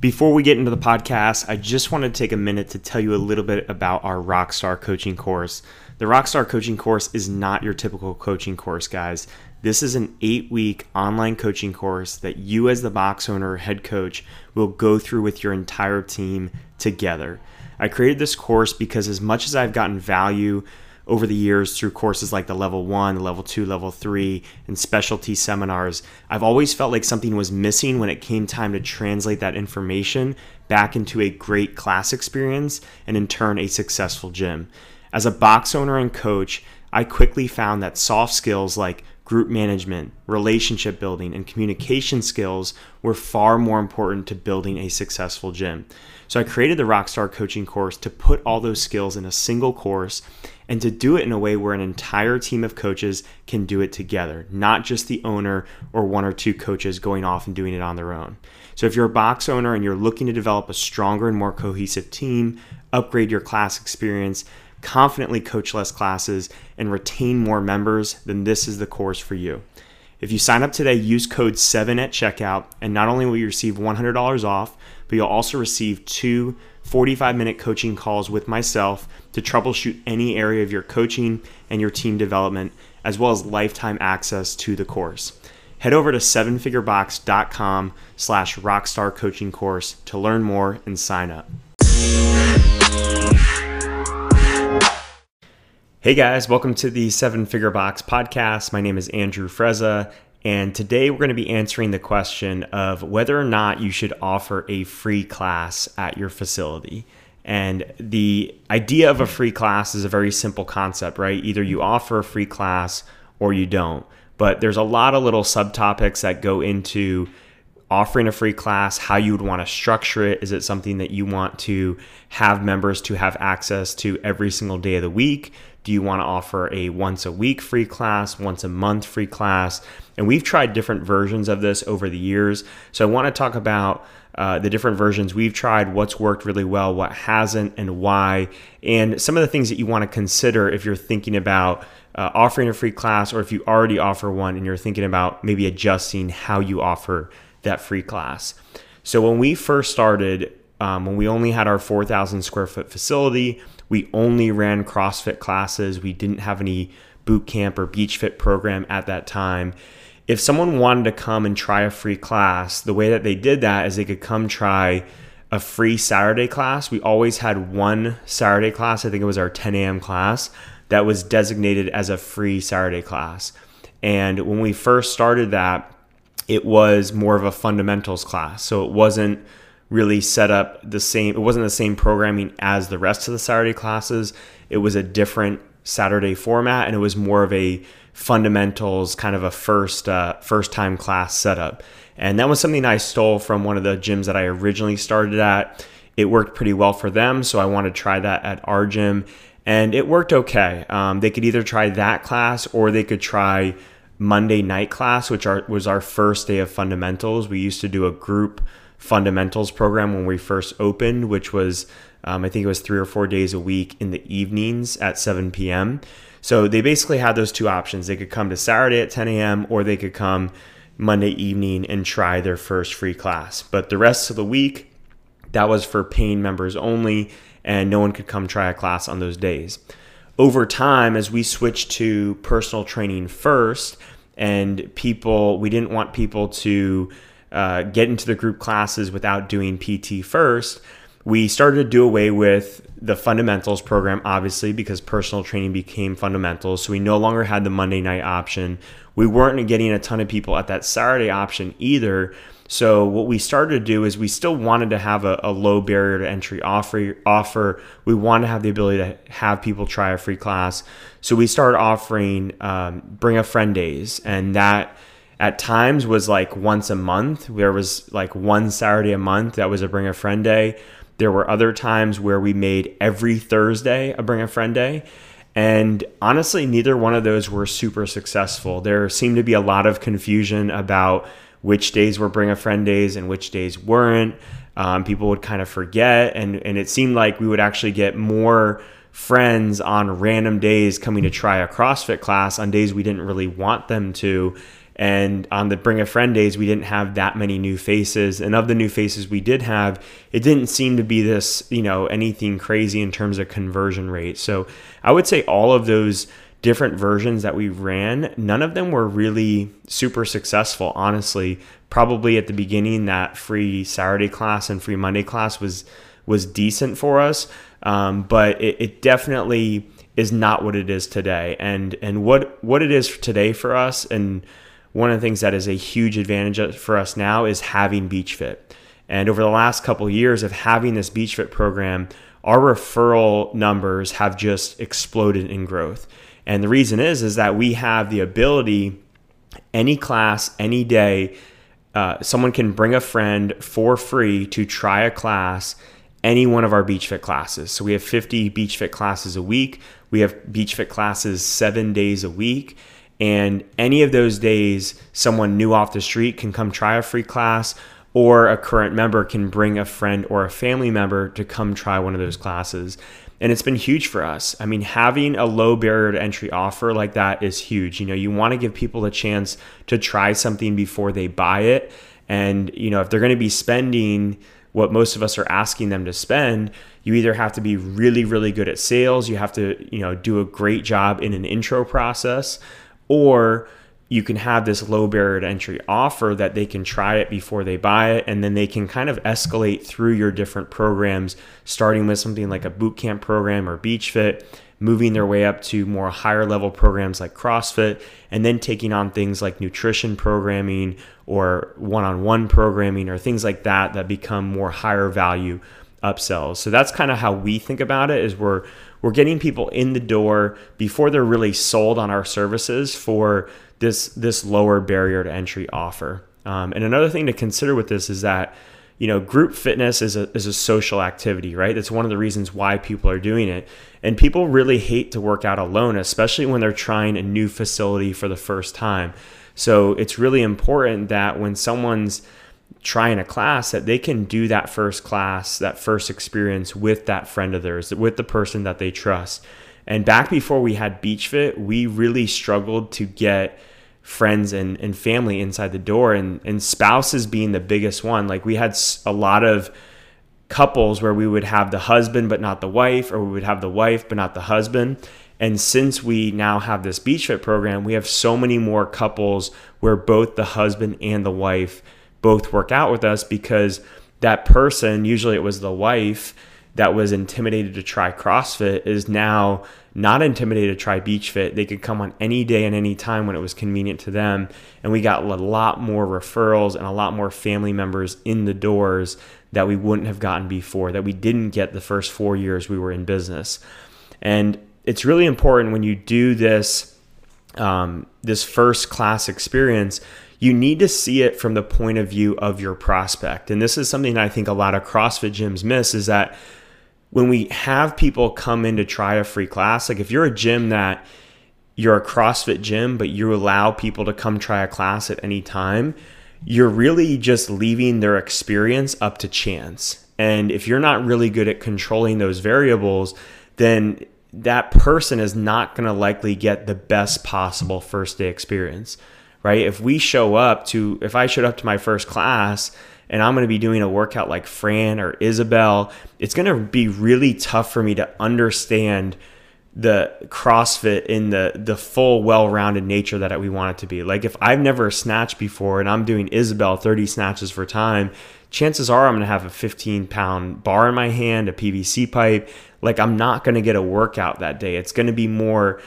Before we get into the podcast, I just want to take a minute to tell you a little bit about our Rockstar coaching course. The Rockstar coaching course is not your typical coaching course, guys. This is an eight week online coaching course that you, as the box owner or head coach, will go through with your entire team together. I created this course because, as much as I've gotten value over the years through courses like the level one, level two, level three, and specialty seminars, I've always felt like something was missing when it came time to translate that information back into a great class experience and in turn a successful gym. As a box owner and coach, I quickly found that soft skills like group management, relationship building, and communication skills were far more important to building a successful gym. So I created the Rockstar coaching course to put all those skills in a single course and to do it in a way where an entire team of coaches can do it together, not just the owner or one or two coaches going off and doing it on their own. So if you're a box owner and you're looking to develop a stronger and more cohesive team, upgrade your class experience, confidently coach less classes, and retain more members, then this is the course for you. If you sign up today, use code 7 at checkout, and not only will you receive $100 off, but you'll also receive two 45 minute coaching calls with myself to troubleshoot any area of your coaching and your team development, as well as lifetime access to the course. Head over to sevenfigurebox.com slash rockstar coaching course to learn more and sign up. Hey guys, welcome to the Seven Figure Box podcast. My name is Andrew Frezza, and today we're going to be answering the question of whether or not you should offer a free class at your facility. And the idea of a free class is a very simple concept, right? Either you offer a free class or you don't. But there's a lot of little subtopics that go into offering a free class, how you would want to structure it. Is it something that you want to have members to have access to every single day of the week? Do you want to offer a once a week free class, once a month free class? And we've tried different versions of this over the years. So I want to talk about uh, the different versions we've tried, what's worked really well, what hasn't, and why, and some of the things that you want to consider if you're thinking about uh, offering a free class or if you already offer one and you're thinking about maybe adjusting how you offer that free class. So when we first started, um, when we only had our 4,000 square foot facility, we only ran CrossFit classes. We didn't have any boot camp or beach fit program at that time. If someone wanted to come and try a free class, the way that they did that is they could come try a free Saturday class. We always had one Saturday class, I think it was our 10 a.m. class, that was designated as a free Saturday class. And when we first started that, it was more of a fundamentals class. So it wasn't really set up the same, it wasn't the same programming as the rest of the Saturday classes. It was a different Saturday format and it was more of a fundamentals kind of a first uh, first time class setup. And that was something I stole from one of the gyms that I originally started at. It worked pretty well for them, so I wanted to try that at our gym, and it worked okay. Um, they could either try that class or they could try Monday night class, which are, was our first day of fundamentals. We used to do a group fundamentals program when we first opened, which was, um, I think it was three or four days a week in the evenings at 7 p.m. So they basically had those two options. They could come to Saturday at 10 a.m. or they could come Monday evening and try their first free class. But the rest of the week, that was for paying members only, and no one could come try a class on those days over time, as we switched to personal training first, and people, we didn't want people to uh, get into the group classes without doing PT first. We started to do away with the fundamentals program, obviously, because personal training became fundamentals. So we no longer had the Monday night option. We weren't getting a ton of people at that Saturday option either. So what we started to do is we still wanted to have a, a, low barrier to entry offer. Offer we wanted to have the ability to have people try a free class. So we started offering um, bring a friend days, and that at times was like once a month. There was like one Saturday a month that was a bring a friend day. There were other times where we made every Thursday a bring a friend day. And honestly, neither one of those were super successful. There seemed to be a lot of confusion about which days were bring a friend days and which days weren't. Um, people would kind of forget, and and it seemed like we would actually get more friends on random days coming to try a CrossFit class on days we didn't really want them to. And on the Bring a Friend days, we didn't have that many new faces. And of the new faces we did have, it didn't seem to be this, you know, anything crazy in terms of conversion rate. So I would say all of those different versions that we ran, none of them were really super successful, honestly. Probably at the beginning, that free Saturday class and free Monday class was was decent for us, um, but it, it definitely is not what it is today. And and what what it is today for us, and one of the things that is a huge advantage for us now is having Beach Fit. And over the last couple of years of having this Beach Fit program, our referral numbers have just exploded in growth. And the reason is is that we have the ability, any class, any day, uh, someone can bring a friend for free to try a class any one of our beach fit classes. So we have 50 beach fit classes a week. We have beach fit classes seven days a week. And any of those days, someone new off the street can come try a free class, or a current member can bring a friend or a family member to come try one of those classes. And it's been huge for us. I mean, having a low barrier to entry offer like that is huge. You know, you want to give people a chance to try something before they buy it. And, you know, if they're going to be spending, what most of us are asking them to spend, you either have to be really, really good at sales, you have to, you know, do a great job in an intro process, or you can have this low barrier to entry offer that they can try it before they buy it and then they can kind of escalate through your different programs starting with something like a boot camp program or beach fit moving their way up to more higher level programs like CrossFit, and then taking on things like nutrition programming or one on one programming or things like that that become more higher value upsells. So that's kind of how we think about it is we're we're getting people in the door before they're really sold on our services for this this lower barrier to entry offer. Um, and another thing to consider with this is that you know, group fitness is a, is a social activity, right? That's one of the reasons why people are doing it. And people really hate to work out alone, especially when they're trying a new facility for the first time. So it's really important that when someone's trying a class that they can do that first class, that first experience with that friend of theirs, with the person that they trust. And back before we had Beach Fit, we really struggled to get friends and, and family inside the door and, and spouses being the biggest one. Like we had a lot of couples where we would have the husband but not the wife, or we would have the wife but not the husband. And since we now have this beach fit program, we have so many more couples where both the husband and the wife both work out with us because that person, usually it was the wife that was intimidated to try CrossFit, is now not intimidated to try beach fit. They could come on any day and any time when it was convenient to them. And we got a lot more referrals and a lot more family members in the doors that we wouldn't have gotten before that we didn't get the first four years we were in business. And it's really important when you do this um, this first class experience you need to see it from the point of view of your prospect and this is something i think a lot of crossfit gyms miss is that when we have people come in to try a free class, like if you're a gym that you're a CrossFit gym, but you allow people to come try a class at any time, you're really just leaving their experience up to chance. And if you're not really good at controlling those variables, then that person is not going to likely get the best possible first day experience, right? If we show up to, if I showed up to my first class and I'm going to be doing a workout like Fran or Isabel, it's going to be really tough for me to understand the CrossFit in the the full well-rounded nature that we want it to be. Like if I've never snatched before and I'm doing Isabel 30 snatches for time, chances are I'm going to have a 15 pound bar in my hand, a PVC pipe. Like I'm not going to get a workout that day. It's going to be more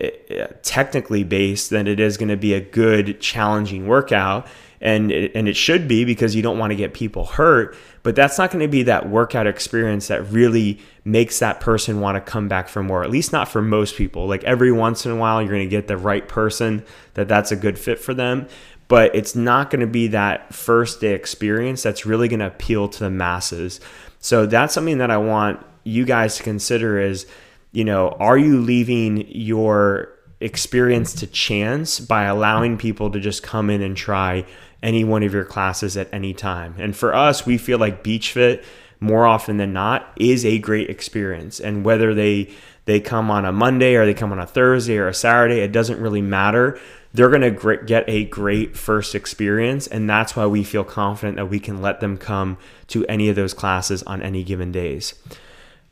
eh, eh, technically based than it is going to be a good challenging workout and it, and it should be because you don't want to get people hurt but that's not going to be that workout experience that really makes that person want to come back for more at least not for most people like every once in a while you're going to get the right person that that's a good fit for them but it's not going to be that first day experience that's really going to appeal to the masses so that's something that i want you guys to consider is you know are you leaving your experience to chance by allowing people to just come in and try any one of your classes at any time. And for us, we feel like Beach Fit more often than not is a great experience. And whether they they come on a Monday or they come on a Thursday or a Saturday, it doesn't really matter. They're going to get a great first experience. And that's why we feel confident that we can let them come to any of those classes on any given days.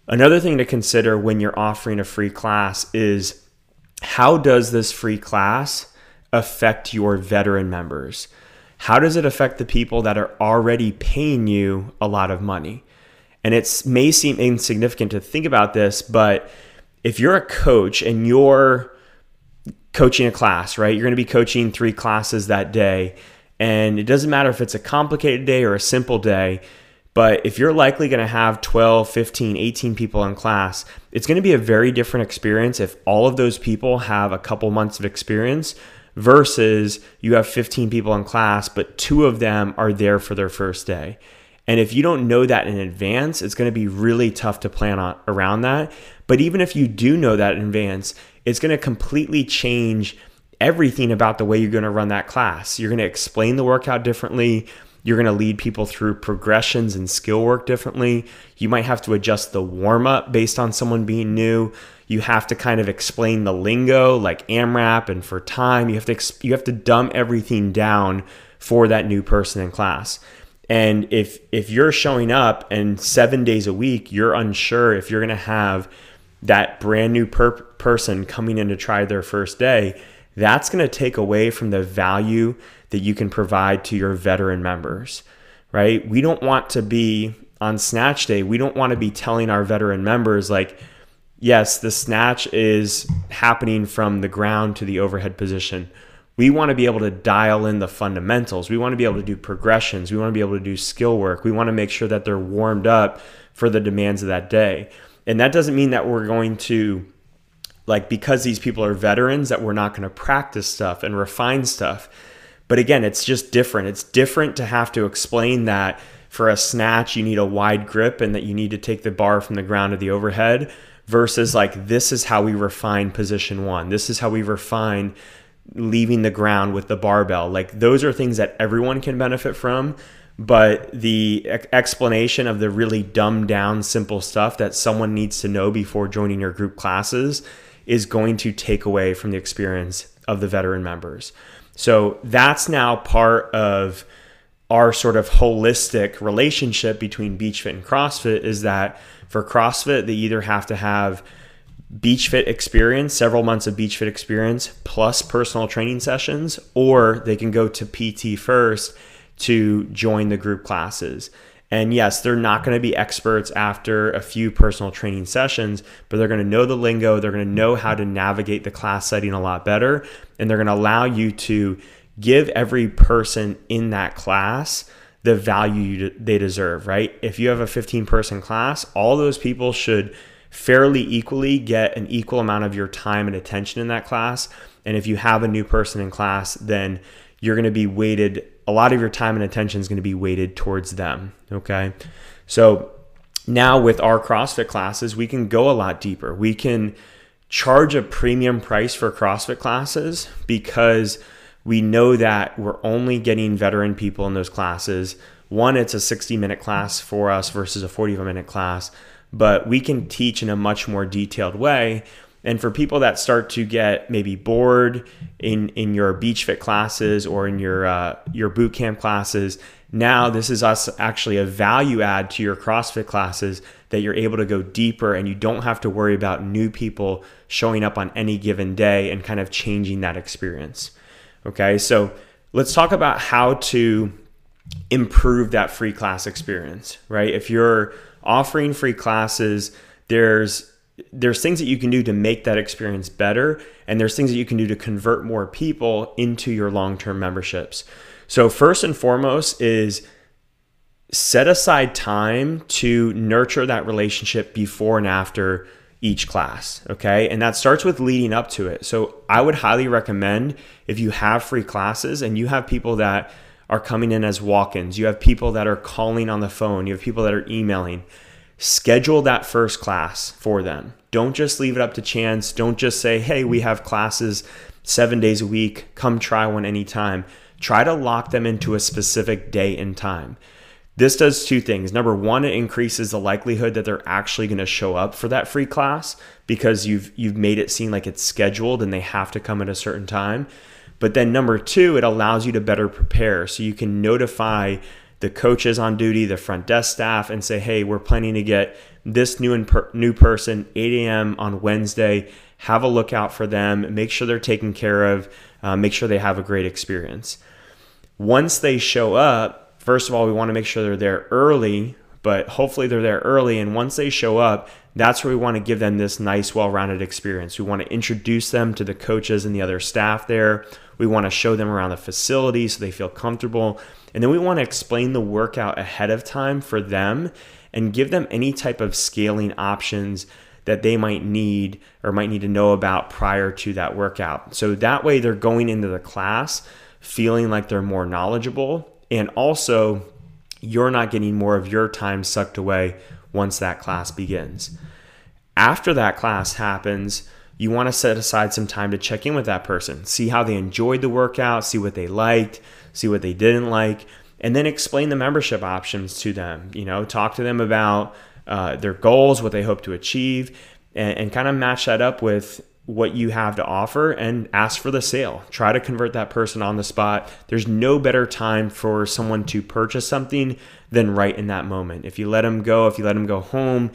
Another thing to consider when you're offering a free class is how does this free class affect your veteran members? How does it affect the people that are already paying you a lot of money? And it may seem insignificant to think about this, but if you're a coach and you're coaching a class, right? You're going to be coaching three classes that day. And it doesn't matter if it's a complicated day or a simple day, but if you're likely going to have 12, 15, 18 people in class, it's going to be a very different experience if all of those people have a couple months of experience versus you have 15 people in class, but two of them are there for their first day. And if you don't know that in advance, it's going to be really tough to plan on, around that. But even if you do know that in advance, it's going to completely change everything about the way you're going to run that class. You're going to explain the workout differently. You're going to lead people through progressions and skill work differently. You might have to adjust the warm up based on someone being new. You have to kind of explain the lingo like AMRAP and for time. You have to you have to dumb everything down for that new person in class. And if if you're showing up and 7 days a week you're unsure if you're going to have that brand new per- person coming in to try their first day, that's going to take away from the value that you can provide to your veteran members, right? We don't want to be on snatch day, we don't want to be telling our veteran members, like, yes, the snatch is happening from the ground to the overhead position. We want to be able to dial in the fundamentals. We want to be able to do progressions. We want to be able to do skill work. We want to make sure that they're warmed up for the demands of that day. And that doesn't mean that we're going to, like, because these people are veterans, that we're not going to practice stuff and refine stuff. But again, it's just different. It's different to have to explain that for a snatch, you need a wide grip and that you need to take the bar from the ground to the overhead versus like, this is how we refine position one. This is how we refine leaving the ground with the barbell. Like, those are things that everyone can benefit from but the explanation of the really dumbed down simple stuff that someone needs to know before joining your group classes is going to take away from the experience of the veteran members. So that's now part of our sort of holistic relationship between beach fit and CrossFit is that for CrossFit, they either have to have beach fit experience, several months of beach fit experience plus personal training sessions, or they can go to PT first to join the group classes. And yes, they're not going to be experts after a few personal training sessions, but they're going to know the lingo. They're going to know how to navigate the class setting a lot better. And they're going to allow you to give every person in that class the value they deserve, right? If you have a 15 person class, all those people should fairly equally get an equal amount of your time and attention in that class. And if you have a new person in class, then you're going to be weighted a lot of your time and attention is going to be weighted towards them. Okay. So now with our CrossFit classes, we can go a lot deeper. We can charge a premium price for CrossFit classes because we know that we're only getting veteran people in those classes. One, it's a 60 minute class for us versus a 45 minute class, but we can teach in a much more detailed way and for people that start to get maybe bored in in your beach fit classes or in your uh, your boot camp classes, now this is us actually a value add to your CrossFit classes that you're able to go deeper and you don't have to worry about new people showing up on any given day and kind of changing that experience. Okay, so let's talk about how to improve that free class experience, right? If you're offering free classes, there's there's things that you can do to make that experience better and there's things that you can do to convert more people into your long-term memberships. So first and foremost is set aside time to nurture that relationship before and after each class okay? And that starts with leading up to it. So i would highly recommend if you have free classes and you have people that are coming in as walk-ins you have people that are calling on the phone you have people that are emailing schedule that first class for them. Don't just leave it up to chance. Don't just say, hey, we have classes seven days a week. Come try one anytime. Try to lock them into a specific day and time. This does two things. Number one, it increases the likelihood that they're actually going to show up for that free class because you've you've made it seem like it's scheduled and they have to come at a certain time. But then number two, it allows you to better prepare. So you can notify the coaches on duty, the front desk staff, and say, hey, we're planning to get this new new person 8 a.m. on Wednesday. Have a lookout for them. Make sure they're taken care of. Uh, make sure they have a great experience. Once they show up, first of all, we want to make sure they're there early, but hopefully they're there early. And once they show up, that's where we want to give them this nice, well rounded experience. We want to introduce them to the coaches and the other staff there. We want to show them around the facility so they feel comfortable. And then we want to explain the workout ahead of time for them and give them any type of scaling options that they might need or might need to know about prior to that workout. So that way they're going into the class feeling like they're more knowledgeable and also you're not getting more of your time sucked away once that class begins. After that class happens, you want to set aside some time to check in with that person, see how they enjoyed the workout, see what they liked, see what they didn't like, and then explain the membership options to them. You know, talk to them about uh, their goals, what they hope to achieve, and, and kind of match that up with what you have to offer and ask for the sale. Try to convert that person on the spot. There's no better time for someone to purchase something than right in that moment. If you let them go, if you let them go home,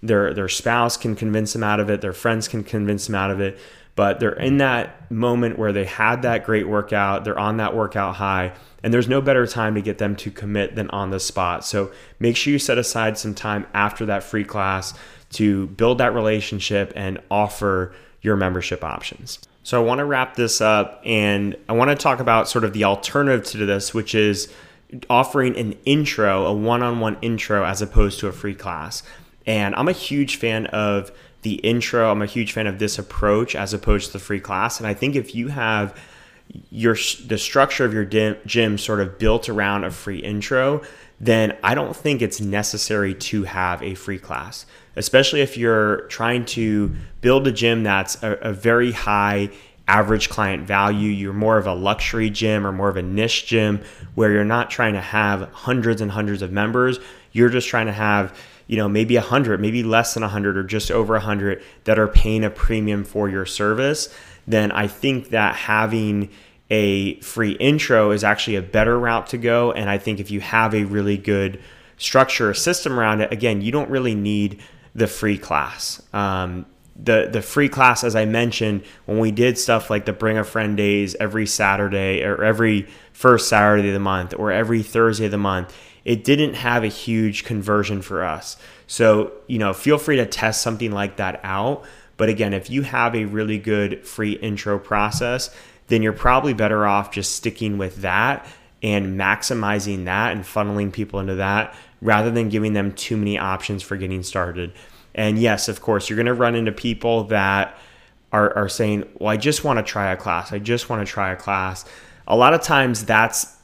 their their spouse can convince them out of it, their friends can convince them out of it, but they're in that moment where they had that great workout, they're on that workout high, and there's no better time to get them to commit than on the spot. So make sure you set aside some time after that free class to build that relationship and offer your membership options. So I want to wrap this up and I want to talk about sort of the alternative to this, which is offering an intro, a one on one intro, as opposed to a free class. And I'm a huge fan of the intro. I'm a huge fan of this approach as opposed to the free class. And I think if you have your the structure of your gym sort of built around a free intro, then I don't think it's necessary to have a free class, especially if you're trying to build a gym that's a, a very high average client value. You're more of a luxury gym or more of a niche gym where you're not trying to have hundreds and hundreds of members. You're just trying to have you know maybe a hundred maybe less than a hundred or just over a hundred that are paying a premium for your service then i think that having a free intro is actually a better route to go. And i think if you have a really good structure or system around it again you don't really need the free class. Um, the the free class as i mentioned when we did stuff like the bring a friend days every saturday or every first saturday of the month or every thursday of the month it didn't have a huge conversion for us so you know feel free to test something like that out but again if you have a really good free intro process then you're probably better off just sticking with that and maximizing that and funneling people into that rather than giving them too many options for getting started and yes, of course, you're going to run into people that are, are saying, Well, I just want to try a class. I just want to try a class. A lot of times that's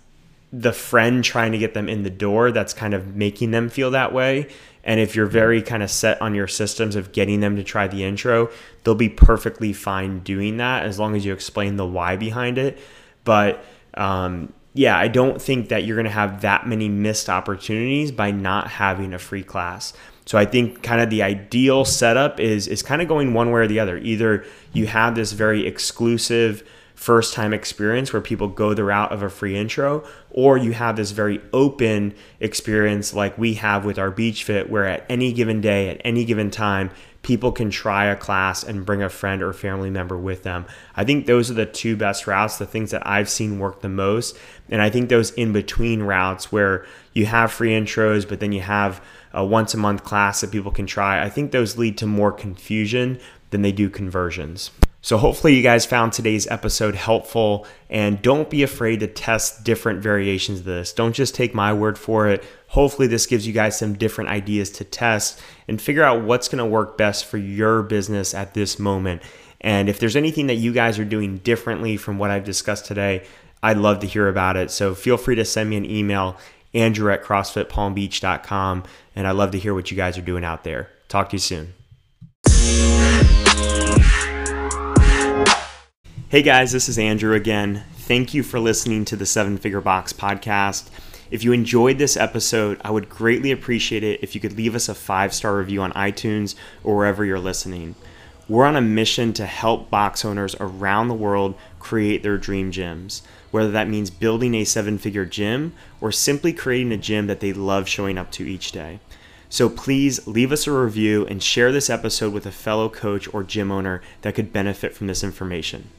the friend trying to get them in the door that's kind of making them feel that way. And if you're very kind of set on your systems of getting them to try the intro, they'll be perfectly fine doing that as long as you explain the why behind it. But um, yeah, I don't think that you're going to have that many missed opportunities by not having a free class. So I think kind of the ideal setup is is kind of going one way or the other. Either you have this very exclusive first time experience where people go the route of a free intro, or you have this very open experience like we have with our Beach Fit, where at any given day, at any given time, people can try a class and bring a friend or family member with them. I think those are the two best routes, the things that I've seen work the most. And I think those in between routes where you have free intros, but then you have a once a month class that people can try, I think those lead to more confusion than they do conversions. So, hopefully, you guys found today's episode helpful and don't be afraid to test different variations of this. Don't just take my word for it. Hopefully, this gives you guys some different ideas to test and figure out what's going to work best for your business at this moment. And if there's anything that you guys are doing differently from what I've discussed today, I'd love to hear about it. So, feel free to send me an email, andrew at crossfitpalmbeach.com, and I'd love to hear what you guys are doing out there. Talk to you soon. Hey guys, this is Andrew again. Thank you for listening to the Seven Figure Box podcast. If you enjoyed this episode, I would greatly appreciate it if you could leave us a five star review on iTunes or wherever you're listening. We're on a mission to help box owners around the world create their dream gyms, whether that means building a seven figure gym or simply creating a gym that they love showing up to each day. So please leave us a review and share this episode with a fellow coach or gym owner that could benefit from this information.